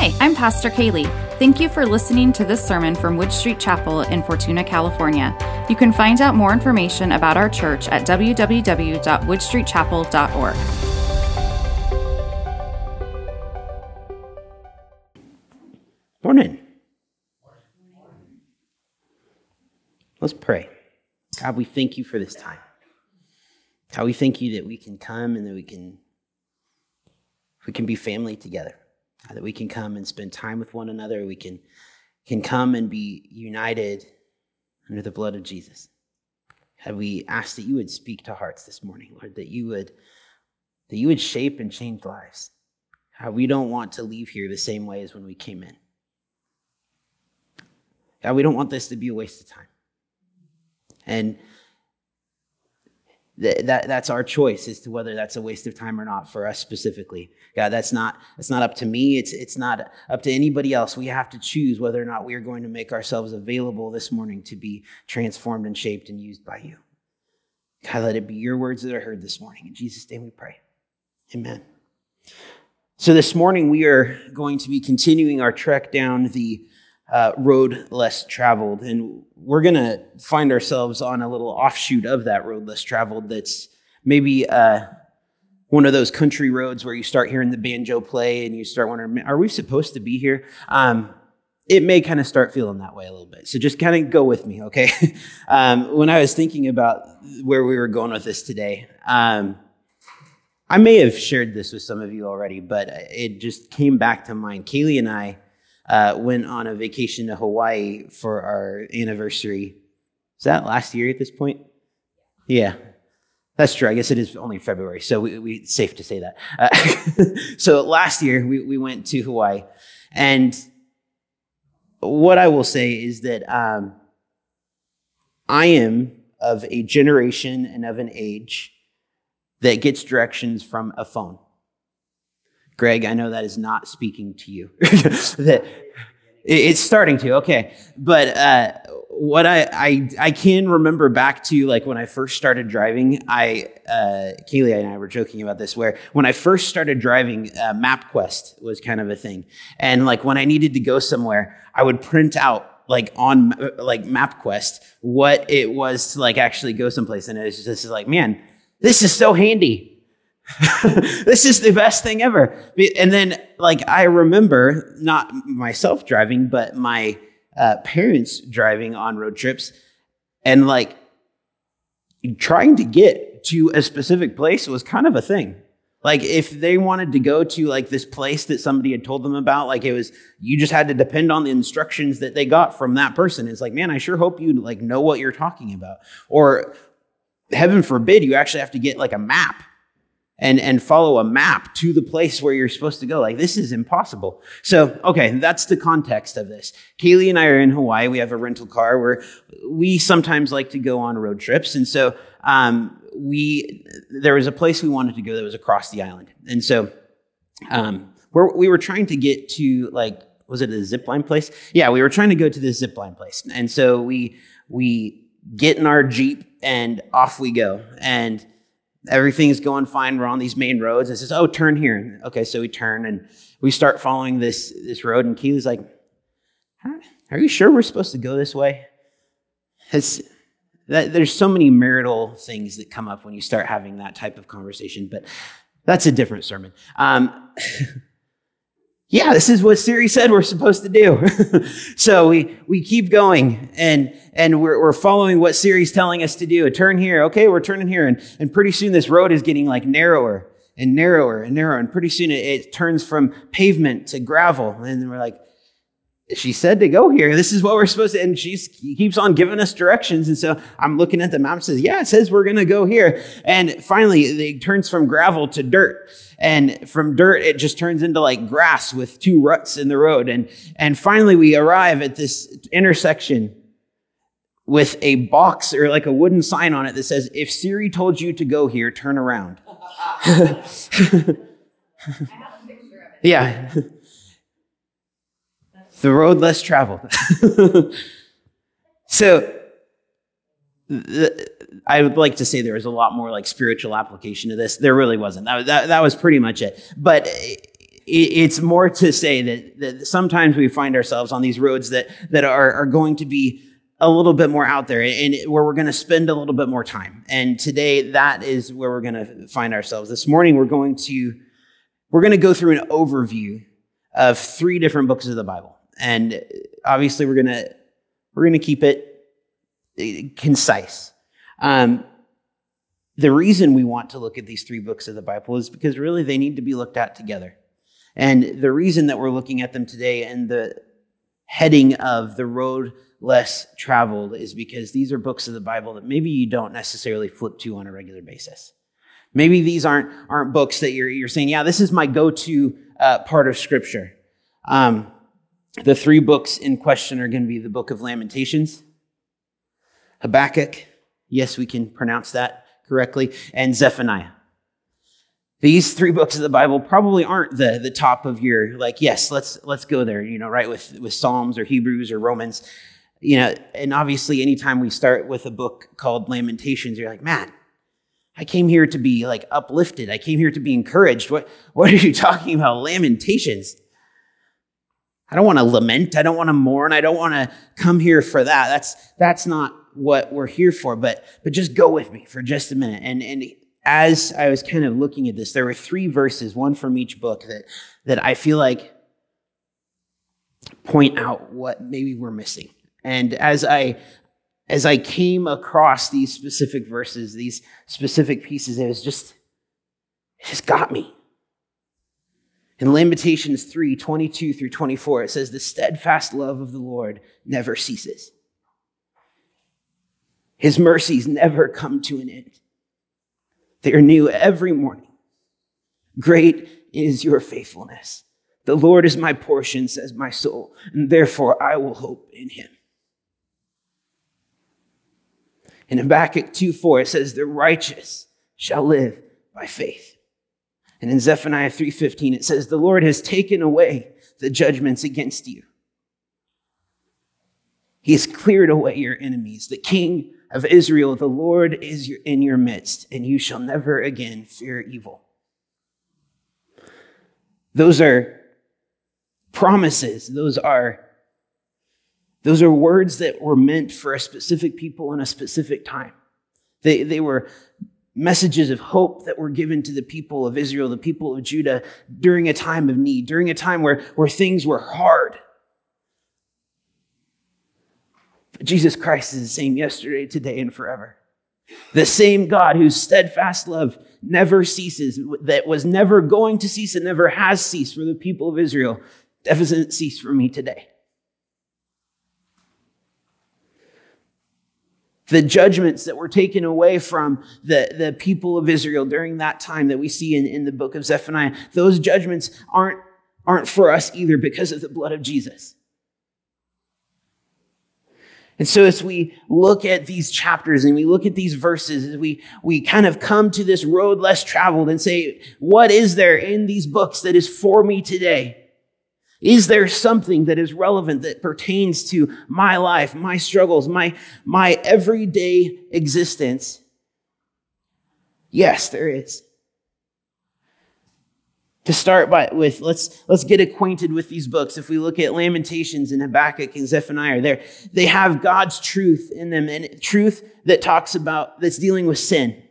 Hi, I'm Pastor Kaylee. Thank you for listening to this sermon from Wood Street Chapel in Fortuna, California. You can find out more information about our church at www.woodstreetchapel.org. Morning. Let's pray. God, we thank you for this time. God, we thank you that we can come and that we can we can be family together. God, that we can come and spend time with one another. We can can come and be united under the blood of Jesus. God, we ask that you would speak to hearts this morning, Lord, that you would that you would shape and change lives. God, we don't want to leave here the same way as when we came in. God, we don't want this to be a waste of time. And th- that, that's our choice as to whether that's a waste of time or not for us specifically. God, that's not, that's not up to me. It's, it's not up to anybody else. We have to choose whether or not we are going to make ourselves available this morning to be transformed and shaped and used by you. God, let it be your words that are heard this morning. In Jesus' name we pray. Amen. So this morning we are going to be continuing our trek down the uh, road less traveled. And we're going to find ourselves on a little offshoot of that road less traveled that's maybe uh, one of those country roads where you start hearing the banjo play and you start wondering, are we supposed to be here? Um, it may kind of start feeling that way a little bit. So just kind of go with me, okay? um, when I was thinking about where we were going with this today, um, I may have shared this with some of you already, but it just came back to mind. Kaylee and I uh, went on a vacation to Hawaii for our anniversary. Is that last year at this point? Yeah, that's true. I guess it is only February, so we, we safe to say that. Uh, so last year we, we went to Hawaii, and what I will say is that um, I am of a generation and of an age that gets directions from a phone. Greg, I know that is not speaking to you. that it's starting to, okay. But uh, what I, I I can remember back to like when I first started driving, I uh, Kaylee and I were joking about this. Where when I first started driving, uh, MapQuest was kind of a thing, and like when I needed to go somewhere, I would print out like on like MapQuest what it was to like actually go someplace, and it was just like, man, this is so handy. this is the best thing ever. And then, like, I remember not myself driving, but my uh, parents driving on road trips and like trying to get to a specific place was kind of a thing. Like, if they wanted to go to like this place that somebody had told them about, like it was, you just had to depend on the instructions that they got from that person. It's like, man, I sure hope you like know what you're talking about. Or heaven forbid, you actually have to get like a map and, and follow a map to the place where you're supposed to go. Like, this is impossible. So, okay, that's the context of this. Kaylee and I are in Hawaii. We have a rental car where we sometimes like to go on road trips. And so, um, we, there was a place we wanted to go that was across the island. And so, um, where we were trying to get to, like, was it a zip line place? Yeah, we were trying to go to this zip line place. And so we, we get in our Jeep and off we go. And, everything's going fine. We're on these main roads. It says, oh, turn here. Okay, so we turn and we start following this, this road. And Keely's like, are you sure we're supposed to go this way? It's, that, there's so many marital things that come up when you start having that type of conversation, but that's a different sermon. Um, yeah, this is what Siri said we're supposed to do. so we, we keep going and, and we're, we're following what Siri's telling us to do. A turn here. Okay, we're turning here. And, and pretty soon this road is getting like narrower and narrower and narrower. And pretty soon it, it turns from pavement to gravel. And we're like, she said to go here. This is what we're supposed to. And she keeps on giving us directions. And so I'm looking at the map and says, yeah, it says we're going to go here. And finally it turns from gravel to dirt. And from dirt, it just turns into like grass with two ruts in the road. And, and finally we arrive at this intersection with a box or like a wooden sign on it that says, if Siri told you to go here, turn around. yeah. the road less traveled. so, the, I would like to say there was a lot more like spiritual application to this. There really wasn't. That, that, that was pretty much it. But it's more to say that, that sometimes we find ourselves on these roads that, that are, are going to be a little bit more out there and where we're going to spend a little bit more time. And today, that is where we're going to find ourselves. This morning, we're going to, we're going to go through an overview of three different books of the Bible. And obviously, we're going to, we're going to keep it eh, concise. Um, the reason we want to look at these three books of the Bible is because really they need to be looked at together. And the reason that we're looking at them today and the heading of the road less traveled is because these are books of the Bible that maybe you don't necessarily flip to on a regular basis. Maybe these aren't, aren't books that you're, you're saying, yeah, this is my go to uh, part of Scripture. Um, the three books in question are going to be the book of Lamentations, Habakkuk, yes, we can pronounce that correctly, and Zephaniah. These three books of the Bible probably aren't the, the top of your, like, yes, let's, let's go there, you know, right, with, with Psalms or Hebrews or Romans. You know, and obviously, anytime we start with a book called Lamentations, you're like, man, I came here to be like uplifted. I came here to be encouraged. What, what are you talking about? Lamentations. I don't want to lament. I don't want to mourn. I don't want to come here for that. That's, that's not what we're here for. But, but just go with me for just a minute. And, and as I was kind of looking at this, there were three verses, one from each book, that, that I feel like point out what maybe we're missing. And as I as I came across these specific verses, these specific pieces, it was just it just got me. In Lamentations 3 22 through 24, it says, The steadfast love of the Lord never ceases. His mercies never come to an end. They are new every morning. Great is your faithfulness. The Lord is my portion, says my soul, and therefore I will hope in him. In Habakkuk 2 4, it says, The righteous shall live by faith. And in Zephaniah 3:15 it says the Lord has taken away the judgments against you. He has cleared away your enemies. The king of Israel, the Lord is in your midst, and you shall never again fear evil. Those are promises. Those are, those are words that were meant for a specific people in a specific time. They, they were messages of hope that were given to the people of Israel, the people of Judah, during a time of need, during a time where, where things were hard. But Jesus Christ is the same yesterday, today, and forever. The same God whose steadfast love never ceases, that was never going to cease and never has ceased for the people of Israel, doesn't cease for me today. the judgments that were taken away from the, the people of Israel during that time that we see in, in the book of Zephaniah, those judgments aren't, aren't for us either because of the blood of Jesus. And so as we look at these chapters and we look at these verses, as we, we kind of come to this road less traveled and say, what is there in these books that is for me today? Is there something that is relevant that pertains to my life, my struggles, my, my everyday existence? Yes, there is. To start by, with, let's, let's get acquainted with these books. If we look at Lamentations and Habakkuk and Zephaniah, they they have God's truth in them and truth that talks about, that's dealing with sin.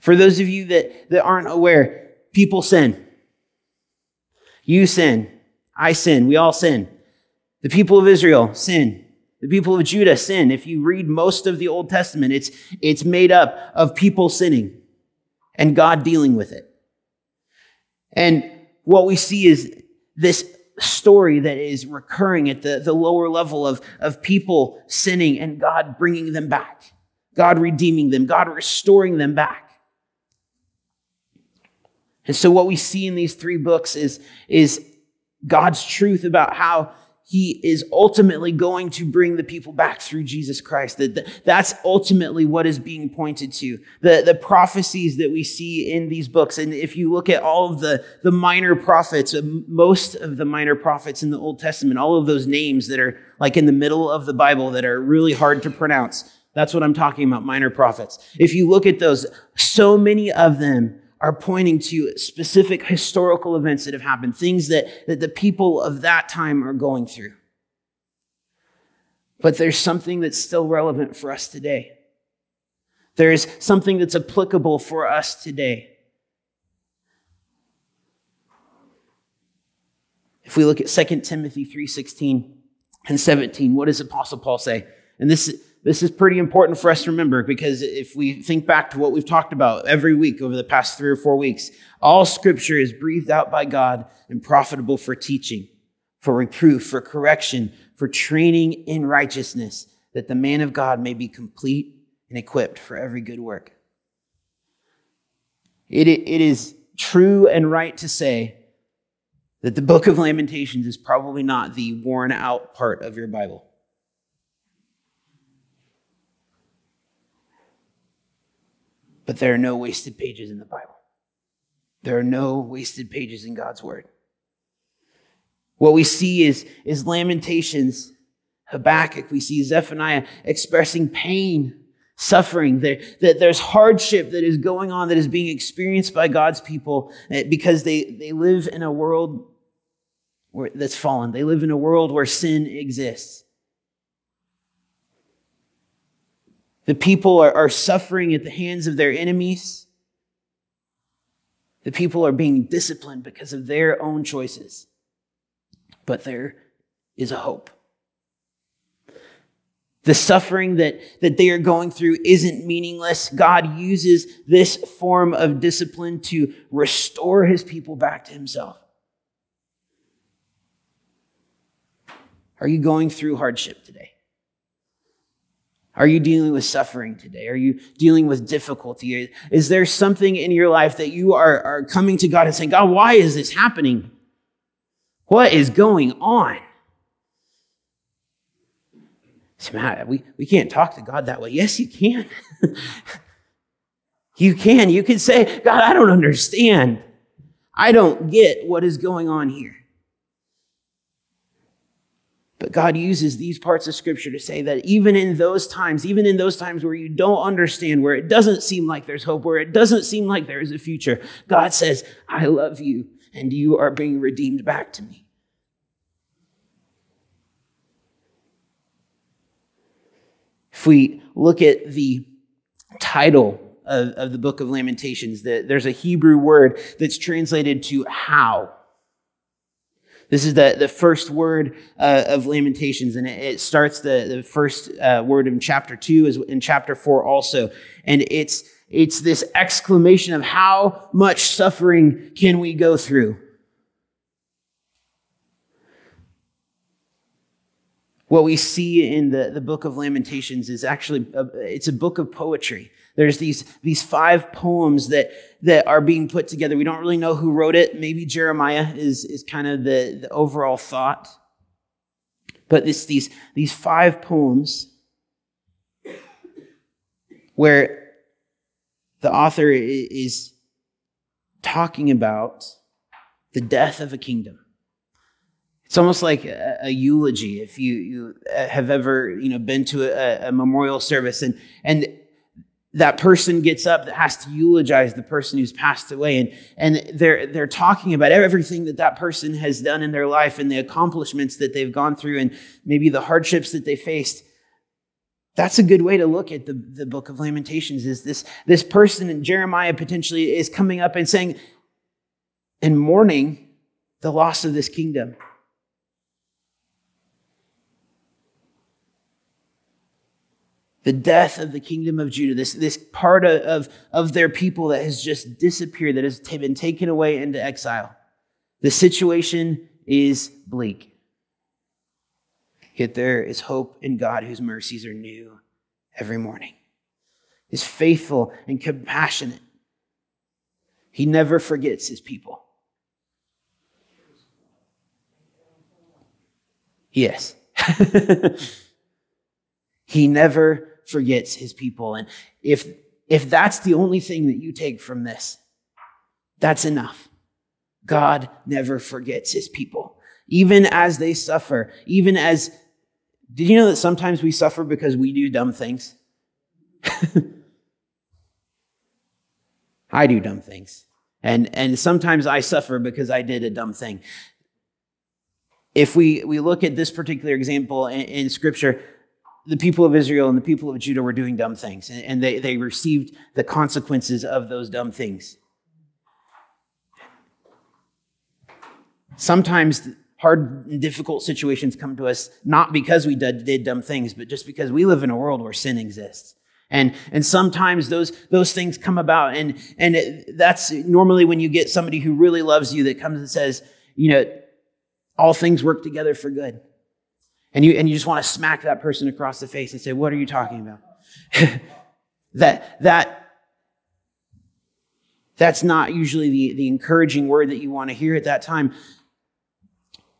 For those of you that, that aren't aware, people sin. You sin. I sin. We all sin. The people of Israel sin. The people of Judah sin. If you read most of the Old Testament, it's, it's made up of people sinning and God dealing with it. And what we see is this story that is recurring at the, the lower level of, of people sinning and God bringing them back, God redeeming them, God restoring them back. And so what we see in these three books is, is God's truth about how he is ultimately going to bring the people back through Jesus Christ. That that's ultimately what is being pointed to. The, the prophecies that we see in these books. And if you look at all of the, the minor prophets, uh, most of the minor prophets in the Old Testament, all of those names that are like in the middle of the Bible that are really hard to pronounce. That's what I'm talking about, minor prophets. If you look at those, so many of them are pointing to specific historical events that have happened, things that, that the people of that time are going through. But there's something that's still relevant for us today. There's something that's applicable for us today. If we look at 2 Timothy 3:16 and 17, what does Apostle Paul say? And this, this is pretty important for us to remember because if we think back to what we've talked about every week over the past three or four weeks, all scripture is breathed out by God and profitable for teaching, for reproof, for correction, for training in righteousness, that the man of God may be complete and equipped for every good work. It, it is true and right to say that the book of Lamentations is probably not the worn out part of your Bible. But there are no wasted pages in the Bible. There are no wasted pages in God's Word. What we see is, is Lamentations, Habakkuk, we see Zephaniah expressing pain, suffering. There, that there's hardship that is going on that is being experienced by God's people eh, because they, they live in a world where, that's fallen. They live in a world where sin exists. The people are, are suffering at the hands of their enemies. The people are being disciplined because of their own choices. But there is a hope. The suffering that, that they are going through isn't meaningless. God uses this form of discipline to restore his people back to himself. Are you going through hardship today? Are you dealing with suffering today? Are you dealing with difficulty? Is there something in your life that you are, are coming to God and saying, God, why is this happening? What is going on? So, Matt, we, we can't talk to God that way. Yes, you can. you can. You can say, God, I don't understand. I don't get what is going on here. But God uses these parts of scripture to say that even in those times, even in those times where you don't understand, where it doesn't seem like there's hope, where it doesn't seem like there is a future, God says, I love you and you are being redeemed back to me. If we look at the title of, of the book of Lamentations, the, there's a Hebrew word that's translated to how. This is the, the first word uh, of Lamentations, and it, it starts the, the first uh, word in chapter 2 is in chapter 4 also. And it's, it's this exclamation of how much suffering can we go through? What we see in the, the book of Lamentations is actually, a, it's a book of poetry. There's these, these five poems that, that are being put together. We don't really know who wrote it. Maybe Jeremiah is, is kind of the, the overall thought. But it's these, these five poems where the author is talking about the death of a kingdom. It's almost like a, a, eulogy. If you, you have ever you know been to a, a memorial service and and that person gets up that has to eulogize the person who's passed away. And, and they're, they're talking about everything that that person has done in their life and the accomplishments that they've gone through and maybe the hardships that they faced. That's a good way to look at the, the book of lamentations is this, this person in jeremiah potentially is coming up and saying and mourning the loss of this kingdom the death of the kingdom of Judah, this, this part of, of, of their people that has just disappeared, that has been taken away into exile. The situation is bleak. Yet there is hope in God whose mercies are new every morning. He's faithful and compassionate. He never forgets his people. Yes. he never forgets his people. And if, if that's the only thing that you take from this, that's enough. God never forgets his people. Even as they suffer, even as, did you know that sometimes we suffer because we do dumb things? I do dumb things. And, and sometimes I suffer because I did a dumb thing. If we, we look at this particular example in, in Scripture, the people of Israel and the people of Judah were doing dumb things, and, and they, they received the consequences of those dumb things. Sometimes hard and difficult situations come to us not because we did, did dumb things, but just because we live in a world where sin exists. And, and sometimes those, those things come about. And, and it, that's normally when you get somebody who really loves you that comes and says, you know, all things work together for good. And you, and you just want to smack that person across the face and say, what are you talking about? that, that, that's not usually the, the encouraging word that you want to hear at that time.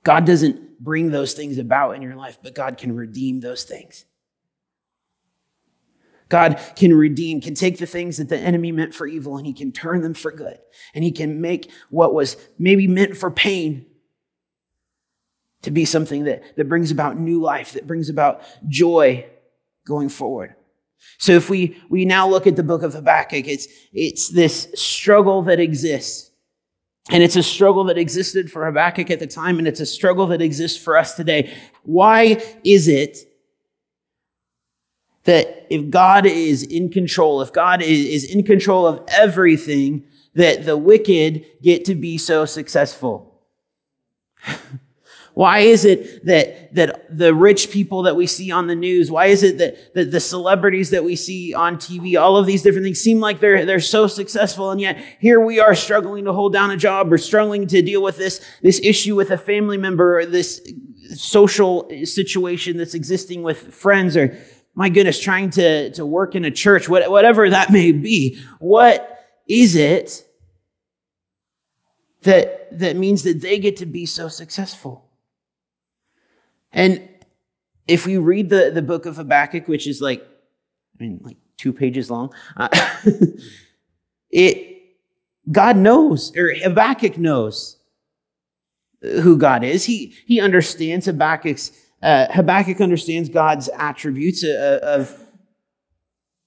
God doesn't bring those things about in your life, but God can redeem those things. God can redeem, can take the things that the enemy meant for evil and he can turn them for good. And he can make what was maybe meant for pain to be something that, that brings about new life, that brings about joy going forward. So if we, we now look at the book of Habakkuk, it's, it's this struggle that exists and it's a struggle that existed for Habakkuk at the time, and it's a struggle that exists for us today. Why is it that if God is in control, if God is in control of everything, that the wicked get to be so successful? Why is it that, that the rich people that we see on the news, why is it that, that the celebrities that we see on TV, all of these different things seem like they're, they're so successful and yet here we are struggling to hold down a job or struggling to deal with this, this issue with a family member or this social situation that's existing with friends or my goodness, trying to, to work in a church, whatever that may be. What is it that, that means that they get to be so successful? And if we read the, the book of Habakkuk, which is like, I mean, like two pages long, uh, it, God knows, or Habakkuk knows who God is. He, he understands Habakkuk's, uh, Habakkuk understands God's attributes uh, of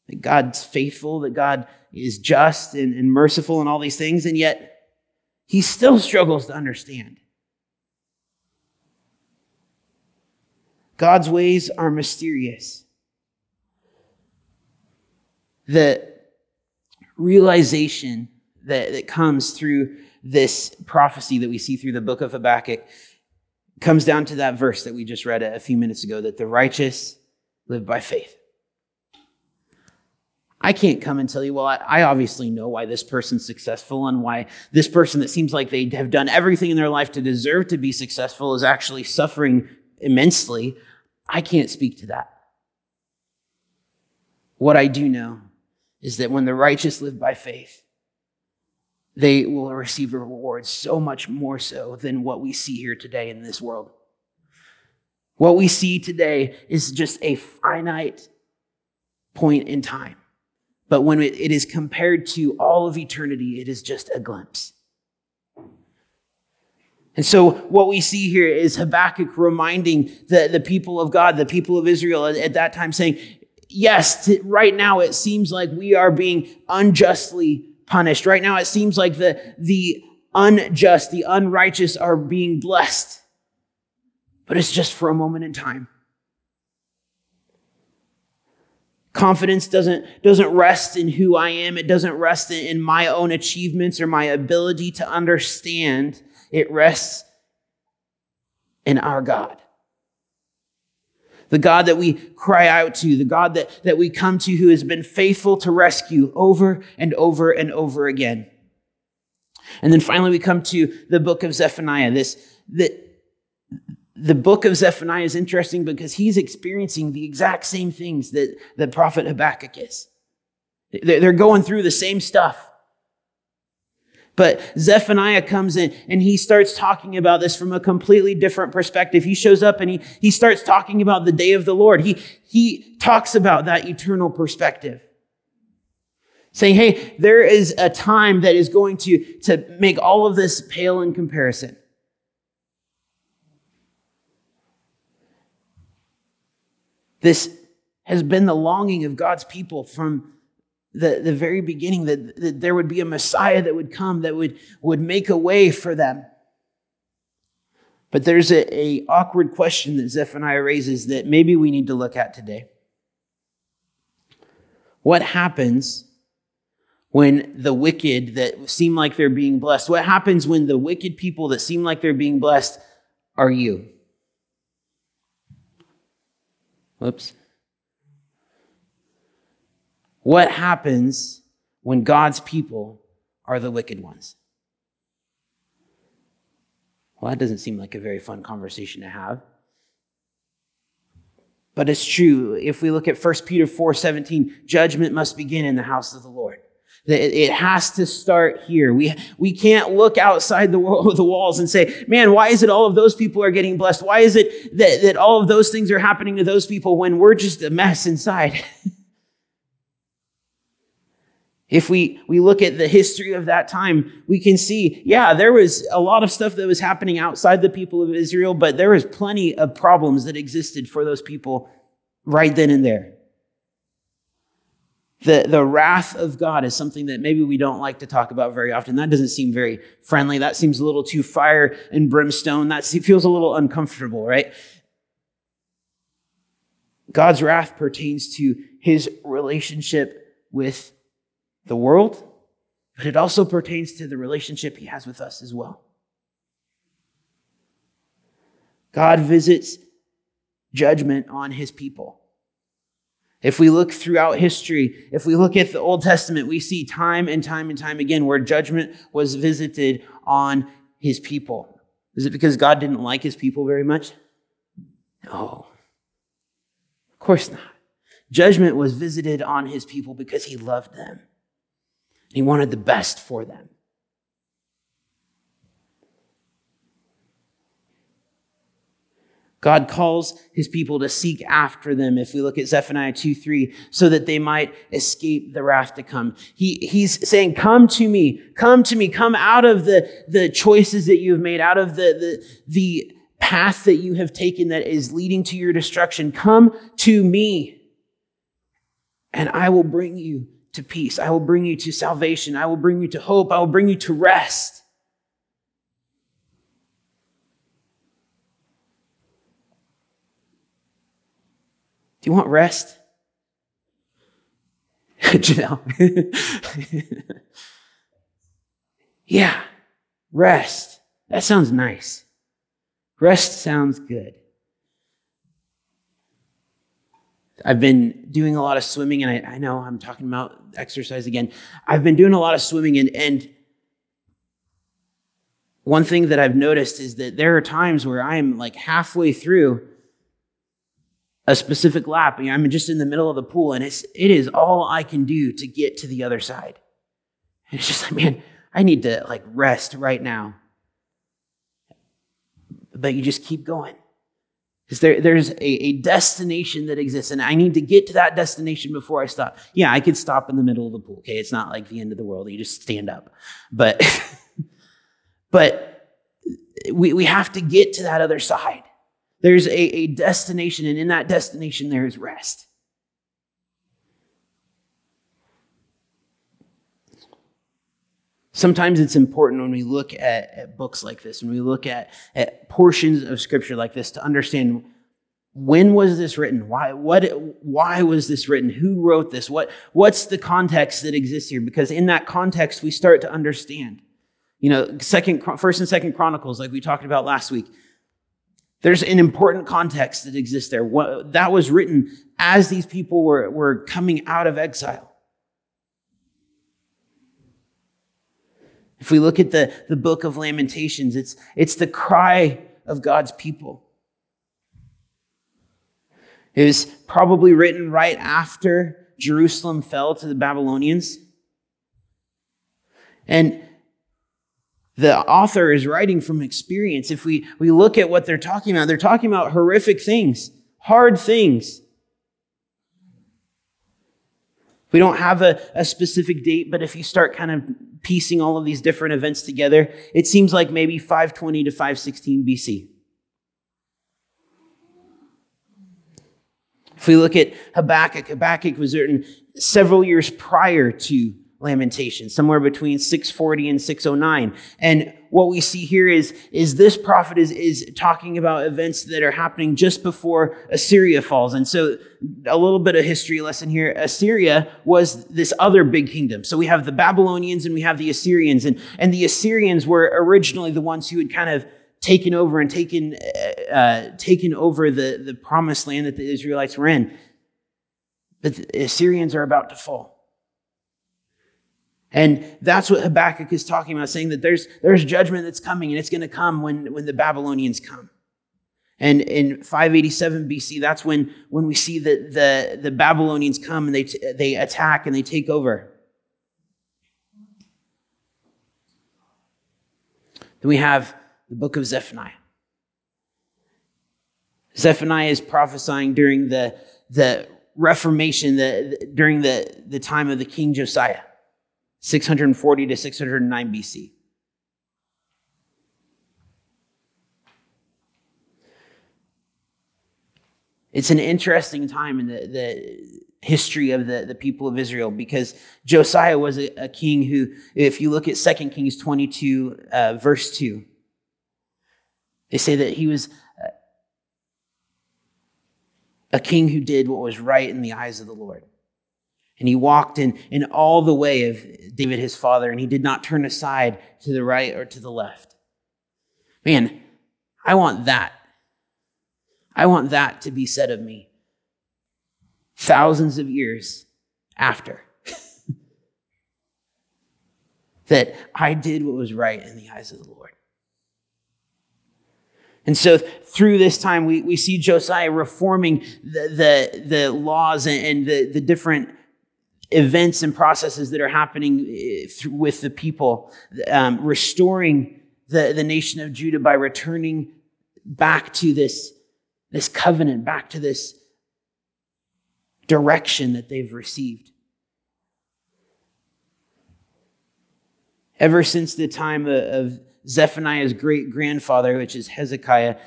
that God's faithful, that God is just and, and merciful and all these things, and yet he still struggles to understand. God's ways are mysterious. The realization that, that comes through this prophecy that we see through the book of Habakkuk comes down to that verse that we just read a few minutes ago that the righteous live by faith. I can't come and tell you, well, I, obviously know why this person's successful and why this person that seems like they have done everything in their life to deserve to be successful is actually suffering immensely. I can't speak to that. What I do know is that when the righteous live by faith, they will receive a reward so much more so than what we see here today in this world. What we see today is just a finite point in time. But when it is compared to all of eternity, it is just a glimpse. And so, what we see here is Habakkuk reminding the, the people of God, the people of Israel at, at that time, saying, Yes, right now it seems like we are being unjustly punished. Right now it seems like the, the unjust, the unrighteous are being blessed. But it's just for a moment in time. Confidence doesn't, doesn't rest in who I am. It doesn't rest in, in my own achievements or my ability to understand it rests in our God. The God that we cry out to, the God that, that we come to who has been faithful to rescue over and over and over again. And then finally, we come to the book of Zephaniah. This, the, the book of Zephaniah is interesting because he's experiencing the exact same things that the prophet Habakkuk is. They're going through the same stuff. But Zephaniah comes in and he starts talking about this from a completely different perspective. He shows up and he, he starts talking about the day of the Lord. He, he talks about that eternal perspective. Saying, hey, there is a time that is going to, to make all of this pale in comparison. This has been the longing of God's people from the, the very beginning that, that there would be a Messiah that would come that would, would make a way for them. But there's a, a awkward question that Zephaniah raises that maybe we need to look at today. What happens when the wicked that seem like they're being blessed? What happens when the wicked people that seem like they're being blessed are you? Whoops. What happens when God's people are the wicked ones? Well, that doesn't seem like a very fun conversation to have. But it's true. If we look at 1 Peter 4 17, judgment must begin in the house of the Lord. It has to start here. We, we can't look outside the, the walls and say, man, why is it all of those people are getting blessed? Why is it that, that all of those things are happening to those people when we're just a mess inside? If we, we look at the history of that time, we can see, yeah, there was a lot of stuff that was happening outside the people of Israel, but there was plenty of problems that existed for those people right then and there. The, the wrath of God is something that maybe we don't like to talk about very often. That doesn't seem very friendly. That seems a little too fire and brimstone. That feels a little uncomfortable, right? God's wrath pertains to his relationship with the world, but it also pertains to the relationship he has with us as well. God visits judgment on his people. If we look throughout history, if we look at the Old Testament, we see time and time and time again where judgment was visited on his people. Is it because God didn't like his people very much? No. Of course not. Judgment was visited on his people because he loved them. He wanted the best for them. God calls his people to seek after them, if we look at Zephaniah 2 3, so that they might escape the wrath to come. He, he's saying, Come to me, come to me, come out of the, the choices that you have made, out of the, the, the path that you have taken that is leading to your destruction. Come to me, and I will bring you to peace. I will bring you to salvation. I will bring you to hope. I will bring you to rest. Do you want rest? Janelle. yeah, rest. That sounds nice. Rest sounds good. I've been doing a lot of swimming, and I, I, know I'm talking about exercise again. I've been doing a lot of swimming, and, and one thing that I've noticed is that there are times where I'm like halfway through a specific lap, and I'm just in the middle of the pool, and it's it is all I can do to get to the other side. And it's just like, man, I need to like rest right now. But you just keep going. Because there, there's a, a destination that exists, and I need to get to that destination before I stop. Yeah, I could stop in the middle of the pool, okay? It's not like the end of the world. You just stand up. But, but we, we have to get to that other side. There's a, a destination, and in that destination, there is rest. Sometimes it's important when we look at, at books like this, when we look at, at portions of scripture like this, to understand when was this written? Why, what, why was this written? Who wrote this? What, what's the context that exists here? Because in that context, we start to understand. You know, second, first and second Chronicles, like we talked about last week, there's an important context that exists there. That was written as these people were, were coming out of exile. If we look at the, the book of Lamentations, it's, it's the cry of God's people. It was probably written right after Jerusalem fell to the Babylonians. And the author is writing from experience. If we, we look at what they're talking about, they're talking about horrific things, hard things. We don't have a, a specific date, but if you start kind of piecing all of these different events together, it seems like maybe 520 to 516 BC. If we look at Habakkuk, Habakkuk was written several years prior to Lamentation, somewhere between 640 and 609. And what we see here is, is this prophet is, is talking about events that are happening just before Assyria falls. And so a little bit of history lesson here. Assyria was this other big kingdom. So we have the Babylonians and we have the Assyrians. And, and the Assyrians were originally the ones who had kind of taken over and taken, uh, taken over the, the promised land that the Israelites were in. But the Assyrians are about to fall. And that's what Habakkuk is talking about, saying that there's, there's judgment that's coming, and it's going to come when, when the Babylonians come. And in 587 BC, that's when, when we see that the, the Babylonians come and they, t- they attack and they take over. Then we have the book of Zephaniah. Zephaniah is prophesying during the, the Reformation, the, during the, the time of the King Josiah. 640 to 609 BC. It's an interesting time in the, the history of the, the people of Israel because Josiah was a, a king who, if you look at 2 Kings 22, uh, verse 2, they say that he was a king who did what was right in the eyes of the Lord. And he walked in, in all the way of David his father, and he did not turn aside to the right or to the left. Man, I want that. I want that to be said of me thousands of years after. that I did what was right in the eyes of the Lord. And so through this time, we, we see Josiah reforming the, the, the laws and the, the different events and processes that are happening eh, with the people, um, restoring the, the nation of Judah by returning back to this, this covenant, back to this direction that they've received. Ever since the time of Zephaniah's great grandfather, which is Hezekiah,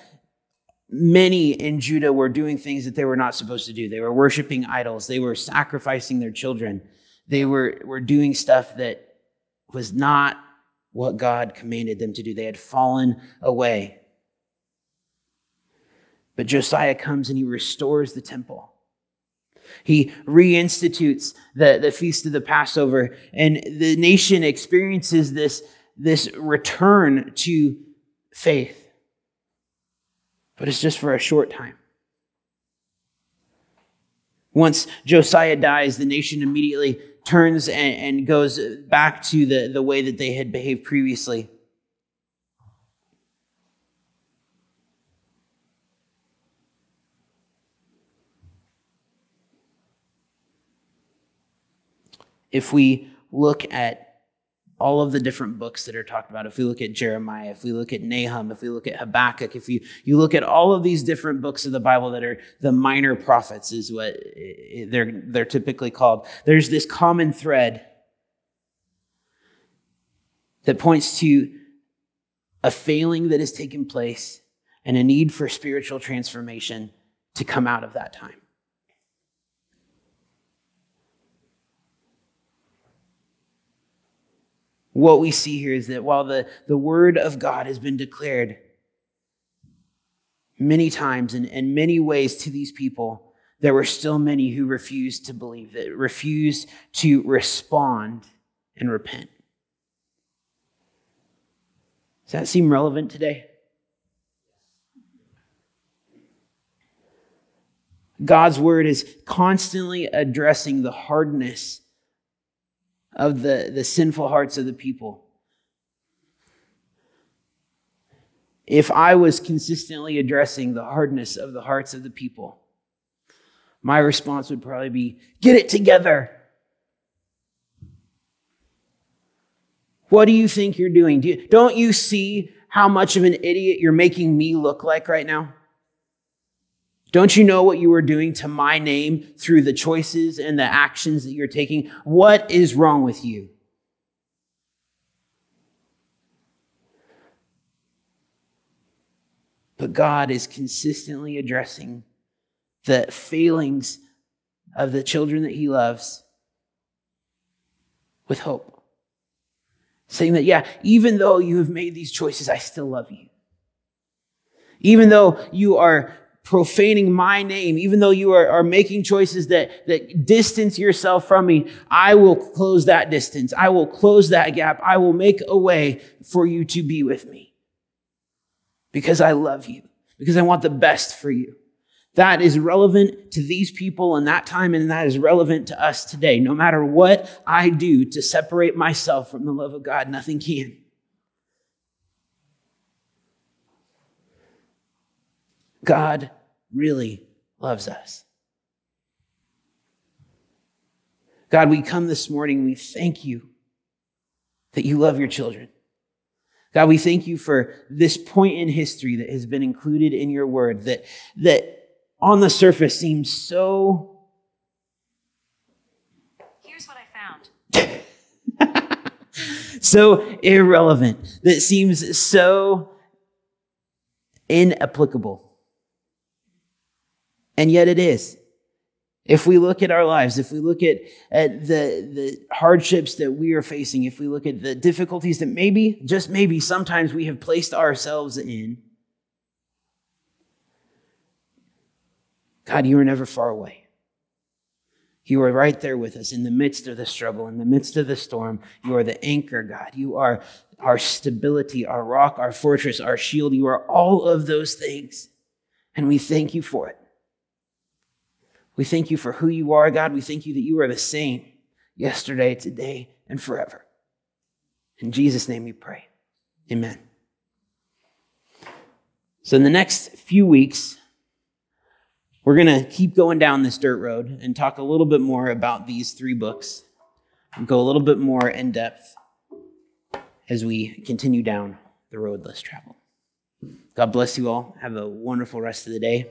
many in Judah were doing things that they were not supposed to do. They were worshiping idols, they were sacrificing their children, they were, were doing stuff that was not what God commanded them to do. They had fallen away. But Josiah comes and he restores the temple. He reinstitutes the, the feast of the Passover, and the nation experiences this, this return to faith but it's just for a short time. Once Josiah dies, the nation immediately turns and, and goes back to the, the way that they had behaved previously. If we look at all of the different books that are talked about. If we look at Jeremiah, if we look at Nahum, if we look at Habakkuk, if you, you look at all of these different books of the Bible that are the minor prophets, is what eh, they're, they're typically called, there's this common thread that points to a failing that has taken place and a need for spiritual transformation to come out of that time. What we see here is that while the, the word of God has been declared many times and in many ways to these people, there were still many who refused to believe, that refused to respond and repent. Does that seem relevant today? God's word is constantly addressing the hardness of the, the sinful hearts of the people. If I was consistently addressing the hardness of the hearts of the people, my response would probably be get it together. What do you think you're doing? Do you, don't you see how much of an idiot you're making me look like right now? Don't you know what you are doing to my name through the choices and the actions that you're taking? What is wrong with you? But God is consistently addressing the failings of the children that he loves with hope. Saying that, yeah, even though you have made these choices, I still love you. Even though you are profaning my name, even though you are, are making choices that, that distance yourself from me, I will close that distance. I will close that gap. I will make a way for you to be with me because I love you, because I want the best for you. That is relevant to these people in that time, and that is relevant to us today. No matter what I do to separate myself from the love of God, nothing can. God really loves us. God, we come this morning, we thank you that you love your children. God, we thank you for this point in history that has been included in your word that, that on the surface seems so. Here's what I found. so irrelevant, that seems so inapplicable. And yet it is. If we look at our lives, if we look at, at the, the hardships that we are facing, if we look at the difficulties that maybe, just maybe, sometimes we have placed ourselves in, God, you are never far away. You are right there with us in the midst of the struggle, in the midst of the storm. You are the anchor, God. You are our stability, our rock, our fortress, our shield. You are all of those things. And we thank you for it. We thank you for who you are, God. We thank you that you are the same yesterday, today, and forever. In Jesus' name we pray. Amen. So, in the next few weeks, we're going to keep going down this dirt road and talk a little bit more about these three books and go a little bit more in depth as we continue down the road less traveled. God bless you all. Have a wonderful rest of the day.